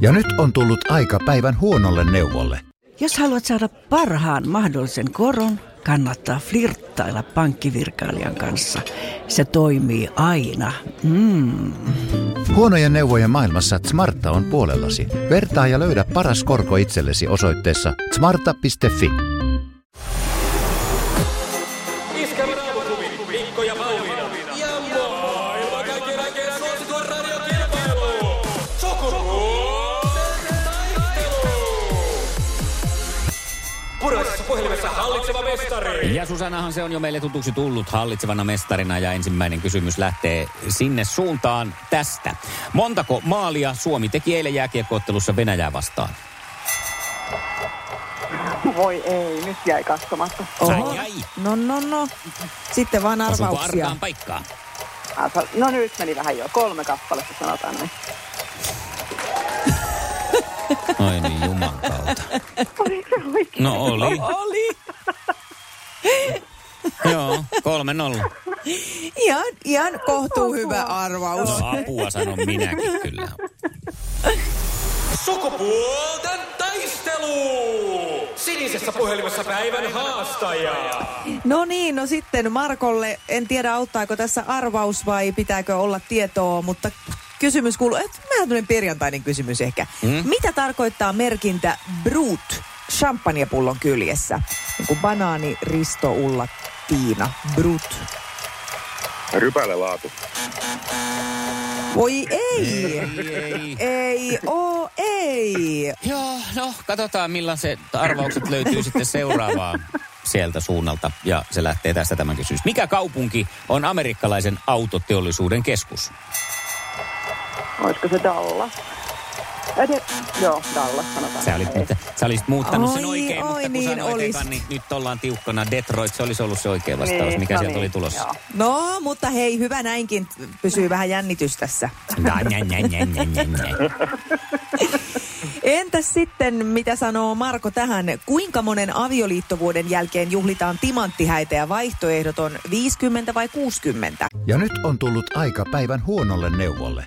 Ja nyt on tullut aika päivän huonolle neuvolle. Jos haluat saada parhaan mahdollisen koron, kannattaa flirttailla pankkivirkailijan kanssa. Se toimii aina. Mm. Huonojen neuvojen maailmassa Smarta on puolellasi. Vertaa ja löydä paras korko itsellesi osoitteessa smarta.fi. Mikko ja Pauliina. Ja maailman kaikkien aikeen suosituen radiokilpailu. Puraisessa puhelimessa hallitseva mestari. Ja Susannahan se on jo meille tutuksi tullut hallitsevana mestarina ja ensimmäinen kysymys lähtee sinne suuntaan tästä. Montako maalia Suomi teki eilen jääkiekkoottelussa Venäjää vastaan? Voi ei, nyt jäi katsomatta. Oho. Ai ai, No, no, no. Sitten vaan arvauksia. arkaan paikkaan? No nyt meni vähän jo. Kolme kappaletta sanotaan niin. Oi niin, juman kautta. No oli. Oli. Joo, kolme nolla. Ihan, ihan kohtuu hyvä arvaus. No, apua sanon minäkin kyllä. Sukupuolten taistelu. Sinisessä puhelimessa päivän haastaja. No niin, no sitten Markolle, en tiedä auttaako tässä arvaus vai pitääkö olla tietoa, mutta kysymys kuuluu, että vähän tämmöinen perjantainen kysymys ehkä. Mm? Mitä tarkoittaa merkintä Brut champagnepullon kyljessä? Niin kuin banaani, risto, ulla, tiina, Brut. Rypäle laatu. Voi ei! Ei, ei. Ei oo, ei! Joo, no katsotaan millaiset arvaukset löytyy sitten seuraavaa sieltä suunnalta. Ja se lähtee tästä tämä kysymys. Mikä kaupunki on amerikkalaisen autoteollisuuden keskus? Olisiko se Dallas? Ede- Joo, Dallas sanotaan. Sä olit, nyt, sä olisit muuttanut sen Oi, oikein, oi, mutta kun niin sanoit olis. ekan, niin nyt ollaan tiukkana. Detroit, se olisi ollut se oikea vastaus. Niin, Mikä no sieltä niin, oli tulossa? joo. No, mutta hei, hyvä näinkin. Pysyy vähän jännitys tässä. Nä, nä, nä, nä, nä, nä, nä. Entäs sitten, mitä sanoo Marko tähän? Kuinka monen avioliittovuoden jälkeen juhlitaan timanttihäitä ja vaihtoehdot on 50 vai 60? Ja nyt on tullut aika päivän huonolle neuvolle.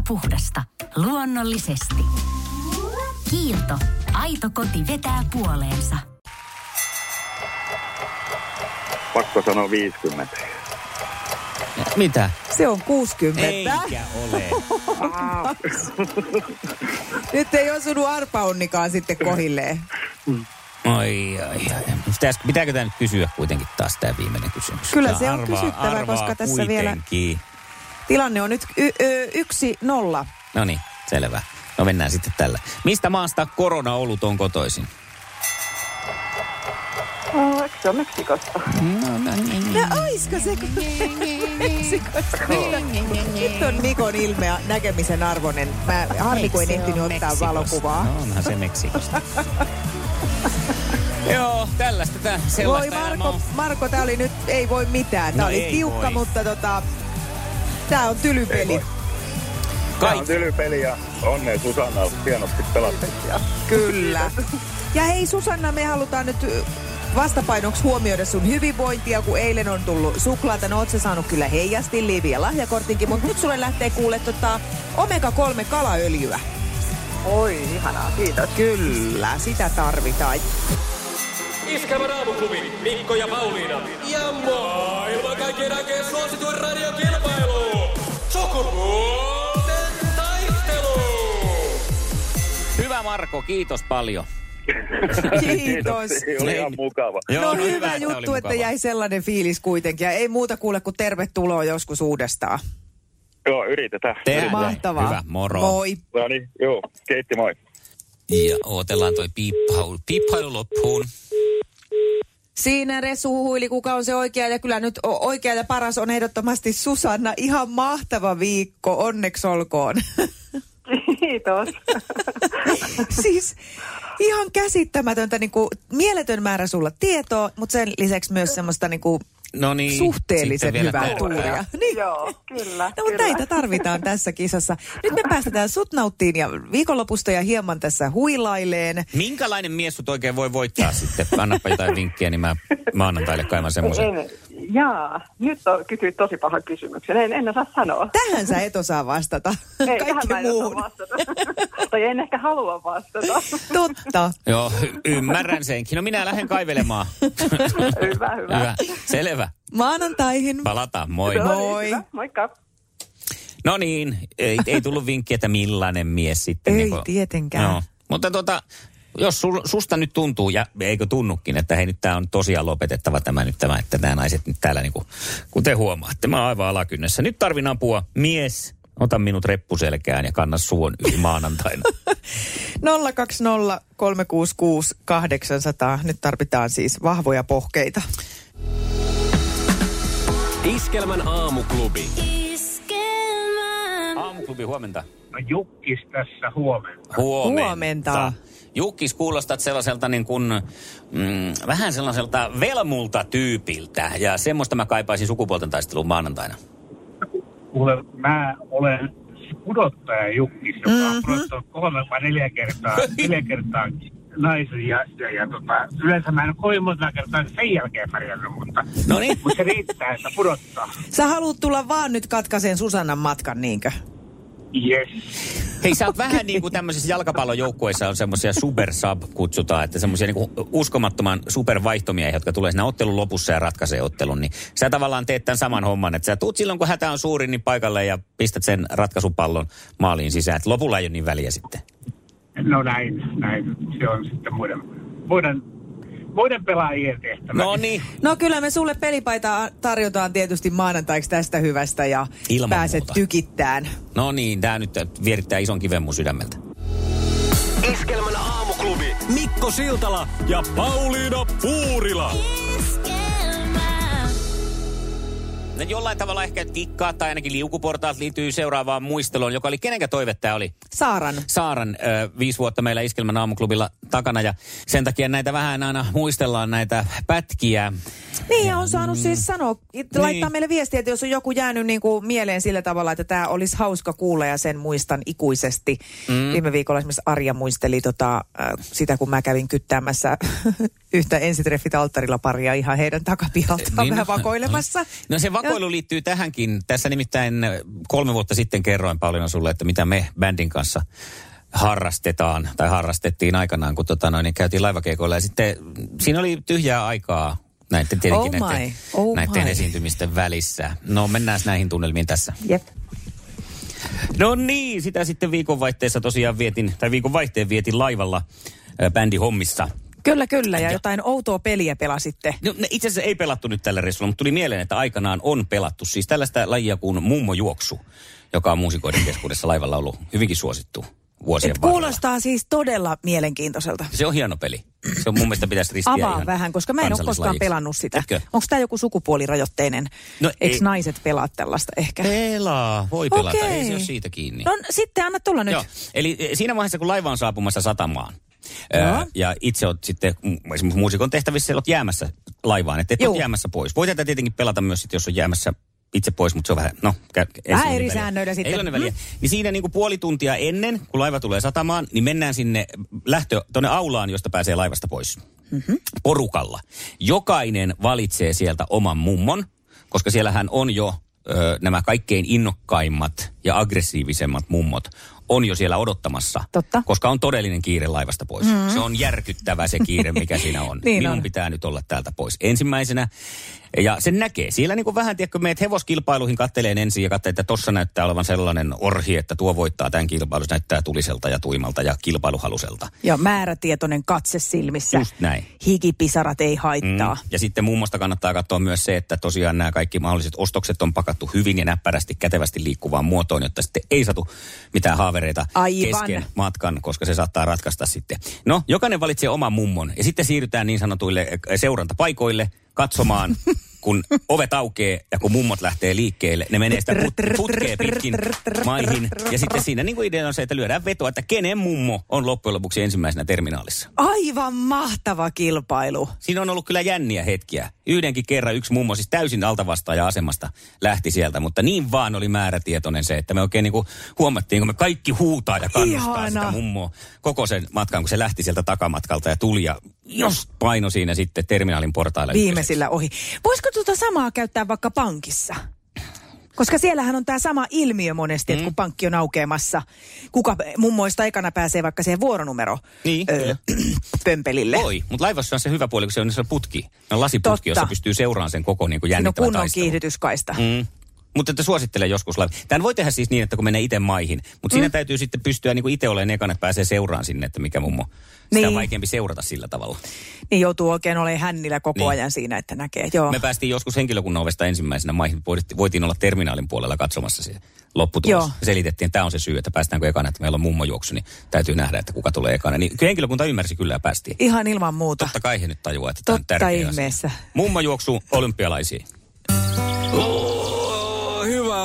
Helpolla puhdasta. Luonnollisesti. Kiilto. Aito koti vetää puoleensa. Pakko sanoa 50. Mitä? Se on 60. Eikä ole. Nyt ei osunut arpaunnikaan sitten kohilleen. Oi, ai, ai. Pitääkö tämä nyt kysyä kuitenkin taas tämä viimeinen kysymys? Kyllä se on kysyttävä, koska tässä vielä- kuitenkin. Tilanne on nyt y- y- yksi nolla. No niin, selvä. No mennään sitten tällä. Mistä maasta korona-olut on kotoisin? Oh, eikö se ole Meksikosta? No oisko se kun Meksikosta? Nyt on Mikon ilme näkemisen arvoinen. Mä harmi kun en ehtinyt ottaa valokuvaa. No onhan se Meksikosta. Joo, tällaista tää, Voi sellaista elämää Marko, on. Marko, tää oli nyt, ei voi mitään. Tää No oli tiukka, voi. mutta tota, tää on tylypeli. Tämä on tylypeli ja onnea Susannalle. Hienosti pelattu. Kyllä. Ja hei Susanna, me halutaan nyt vastapainoksi huomioida sun hyvinvointia, kun eilen on tullut suklaata. No oot sä saanut kyllä heijasti liiviä ja lahjakortinkin, mutta nyt sulle lähtee kuule tota omega-3 kalaöljyä. Oi, ihanaa, kiitos. Kyllä, sitä tarvitaan. Iskelmän aamuklubi, Mikko ja Pauliina. Ja maailman kaikkien aikeen suosituen radiokilpailu. Sukupuolten taistelu. Hyvä Marko, kiitos paljon. Kiitos. Oli ihan mukava. No, no hyvä, että oli juttu, että mukava. jäi sellainen fiilis kuitenkin. Ja ei muuta kuule kuin tervetuloa joskus uudestaan. Joo, yritetään. Tehdään. Mahtavaa. Hyvä, moro. Moi. No niin, joo. Keitti moi. Ja odotellaan toi piippailu, piippailu loppuun. Siinä Resu huhuili, kuka on se oikea. Ja kyllä nyt oikea ja paras on ehdottomasti Susanna. Ihan mahtava viikko. Onneksi olkoon. Kiitos. Siis ihan käsittämätöntä, niin kuin, mieletön määrä sulla tietoa, mutta sen lisäksi myös semmoista niin kuin, No niin, suhteellisen hyvää tuuria. Niin. Joo, kyllä. No, mutta kyllä. näitä tarvitaan tässä kisassa. Nyt me päästetään sut nauttiin ja viikonlopusta ja hieman tässä huilaileen. Minkälainen mies sut oikein voi voittaa sitten? Annapa jotain vinkkiä, niin mä maanantaille kaivan semmoisen. Jaa, nyt on, kysyit tosi pahan kysymyksen. En, en osaa sanoa. Tähän sä et osaa vastata. Ei, tähän Kaikki mä en osaa vastata. tai en ehkä halua vastata. Totta. Joo, y- ymmärrän senkin. No minä lähden kaivelemaan. hyvä, hyvä. Hyvä. Selvä. Maanantaihin. Palataan. Moi. No Moi. hyvä. Moikka. No niin, ei, ei tullut vinkki, että millainen mies sitten. Ei niin kuin- tietenkään. Joo. Mutta tota, jos sul, susta nyt tuntuu, ja eikö tunnukin, että hei nyt tämä on tosiaan lopetettava tämä nyt tämä, että nämä naiset nyt täällä niin kuin, kuten huomaatte, mä oon aivan alakynnessä. Nyt tarvin apua, mies, ota minut reppuselkään ja kanna suon yli maanantaina. 020 366 800. Nyt tarvitaan siis vahvoja pohkeita. Iskelmän aamuklubi. Aamuklubi, huomenta. No Jukkis tässä huomenna. Huomenta. Huomenta. Jukkis, kuulostat sellaiselta niin kuin, mm, vähän sellaiselta velmulta tyypiltä. Ja semmoista mä kaipaisin sukupuolten taisteluun maanantaina. Kuule, mä olen pudottaja Jukkis, joka Mhm. on pudottanut kolme vai neljä kertaa, neljä kertaa naisen ja, ja, ja tota, yleensä mä en kovin monta kertaa sen jälkeen pärjännyt, mutta, No niin. mutta se riittää, että pudottaa. Sä haluat tulla vaan nyt katkaiseen Susannan matkan, niinkö? Yes. Hei, sä oot vähän niin kuin tämmöisissä jalkapallojoukkueissa on semmoisia super sub kutsutaan, että semmoisia niin kuin uskomattoman supervaihtomiehiä, jotka tulee siinä ottelun lopussa ja ratkaisee ottelun. Niin sä tavallaan teet tämän saman homman, että sä tuut silloin, kun hätä on suuri, niin paikalle ja pistät sen ratkaisupallon maaliin sisään. Että lopulla ei ole niin väliä sitten. No näin, näin. Se on sitten muiden, muiden, muiden pelaajien tehtävä. No niin. No kyllä me sulle pelipaita tarjotaan tietysti maanantaiksi tästä hyvästä ja Ilman pääset muuta. tykittään. No niin, tää nyt vierittää ison kiven mun sydämeltä. Iskelmän aamuklubi. Mikko Siltala ja Pauliina Puurila. Ne jollain tavalla ehkä tikkaa tai ainakin liukuportaat liittyy seuraavaan muisteluun, joka oli kenenkä toive tämä oli? Saaran. Saaran ö, viisi vuotta meillä Iskelmän aamuklubilla takana ja sen takia näitä vähän aina muistellaan näitä pätkiä. Niin ja on saanut siis sanoa, it- Niin. laittaa meille viestiä, että jos on joku jäänyt niin kuin mieleen sillä tavalla, että tämä olisi hauska kuulla ja sen muistan ikuisesti. Mm. Viime viikolla esimerkiksi Arja muisteli tota, sitä, kun mä kävin kyttäämässä yhtä ensitreffit alttarilla paria ihan heidän takapihaltaan niin, vähän vakoilemassa. No se vakoilu liittyy tähänkin. Tässä nimittäin kolme vuotta sitten kerroin Pauliina sulle, että mitä me bändin kanssa harrastetaan tai harrastettiin aikanaan, kun tota noin, niin käytiin laivakeikoilla. Ja sitten siinä oli tyhjää aikaa näiden, tietenkin Oh näiden, oh näiden my. esiintymisten välissä. No mennään näihin tunnelmiin tässä. Jep. No niin, sitä sitten viikonvaihteessa tosiaan vietin, tai viikonvaihteen vietin laivalla ö, bändihommissa. Kyllä, kyllä. Ja jotain outoa peliä pelasitte. No, ne itse asiassa ei pelattu nyt tällä reissulla, mutta tuli mieleen, että aikanaan on pelattu siis tällaista lajia kuin mummojuoksu, joka on muusikoiden keskuudessa laivalla ollut hyvinkin suosittu vuosien Et varrella. kuulostaa siis todella mielenkiintoiselta. Se on hieno peli. Se on mun mielestä pitäisi ristiä Avaa ihan vähän, koska mä en ole koskaan pelannut sitä. Onko tämä joku sukupuolirajoitteinen? No Eikö ei. naiset pelaa tällaista ehkä? Pelaa, voi pelata, Okei. ei se ole siitä kiinni. No sitten anna tulla nyt. Joo, eli e, siinä vaiheessa, kun laiva on saapumassa satamaan. Ää, ja itse olet sitten mm, esimerkiksi muusikon tehtävissä, siellä olet jäämässä laivaan, että et ole jäämässä pois. Voi tätä tietenkin pelata myös, sit, jos on jäämässä itse pois, mutta se on vähän, no... Kä, ei Vähän eri väliä. säännöillä sitten. Ei ole väliä. Niin siinä niin kuin puoli tuntia ennen, kun laiva tulee satamaan, niin mennään sinne lähtö tuonne aulaan, josta pääsee laivasta pois. Mm-hmm. Porukalla. Jokainen valitsee sieltä oman mummon, koska siellähän on jo ö, nämä kaikkein innokkaimmat ja aggressiivisemmat mummot on jo siellä odottamassa. Totta. Koska on todellinen kiire laivasta pois. Mm. Se on järkyttävä se kiire, mikä siinä on. Niin Minun on. pitää nyt olla täältä pois ensimmäisenä. Ja sen näkee. Siellä niin kuin vähän, tiedätkö, meet hevoskilpailuihin katteleen ensin ja katselee, että tossa näyttää olevan sellainen orhi, että tuo voittaa tämän kilpailun. Se näyttää tuliselta ja tuimalta ja kilpailuhaluselta. Ja määrätietoinen katse silmissä. Just näin. Hikipisarat ei haittaa. Mm. Ja sitten mummosta kannattaa katsoa myös se, että tosiaan nämä kaikki mahdolliset ostokset on pakattu hyvin ja näppärästi kätevästi liikkuvaan muotoon, jotta sitten ei satu mitään haavereita Aivan. kesken matkan, koska se saattaa ratkaista sitten. No, jokainen valitsee oman mummon ja sitten siirrytään niin sanotuille eh, seurantapaikoille katsomaan kun ovet aukeaa ja kun mummot lähtee liikkeelle, ne menee sitä put- putkea pitkin maihin. Ja sitten siinä niin kuin idea on se, että lyödään vetoa, että kenen mummo on loppujen lopuksi ensimmäisenä terminaalissa. Aivan mahtava kilpailu. Siinä on ollut kyllä jänniä hetkiä. Yhdenkin kerran yksi mummo, siis täysin altavastaaja asemasta lähti sieltä, mutta niin vaan oli määrätietoinen se, että me oikein niin kuin huomattiin, kun me kaikki huutaa ja kannustaa Ihana. sitä mummoa koko sen matkan, kun se lähti sieltä takamatkalta ja tuli ja jos paino siinä sitten terminaalin portaille. Viimeisillä ohi. Voisiko tuota samaa käyttää vaikka pankissa? Koska siellähän on tämä sama ilmiö monesti, että kun pankki on aukeamassa, kuka mummoista ekana pääsee vaikka siihen vuoronumero Niin, kyllä. pömpelille. Voi, mutta laivassa on se hyvä puoli, kun se on se putki. On lasiputki, Totta. jossa pystyy seuraamaan sen koko niin kuin Siinä on jännittävän kunnon taistelun. kiihdytyskaista. Mm. Mutta että suosittelen joskus laiva. Tämän voi tehdä siis niin, että kun menee itse maihin. Mutta siinä täytyy sitten pystyä niin kuin itse olemaan ekana, että pääsee seuraan sinne, että mikä mummo. Sitä on Niin. vaikeampi seurata sillä tavalla. Niin joutuu oikein olemaan hännillä koko Niin. ajan siinä, että näkee. Joo. Me päästiin joskus henkilökunnan ovesta ensimmäisenä maihin. Voitiin- Voitiin olla terminaalin puolella katsomassa se lopputulos. Joo. Selitettiin, että tämä on se syy, että päästäänkö ekana, että meillä on mummojuoksu, niin täytyy nähdä, että kuka tulee ekana. Niin kyllä henkilökunta ymmärsi kyllä ja päästiin. Ihan ilman muuta. Totta kai he nyt tajuaa, että tämä on tärkeä ihmeessä. asia. Mummojuoksu olympialaisiin. Oh,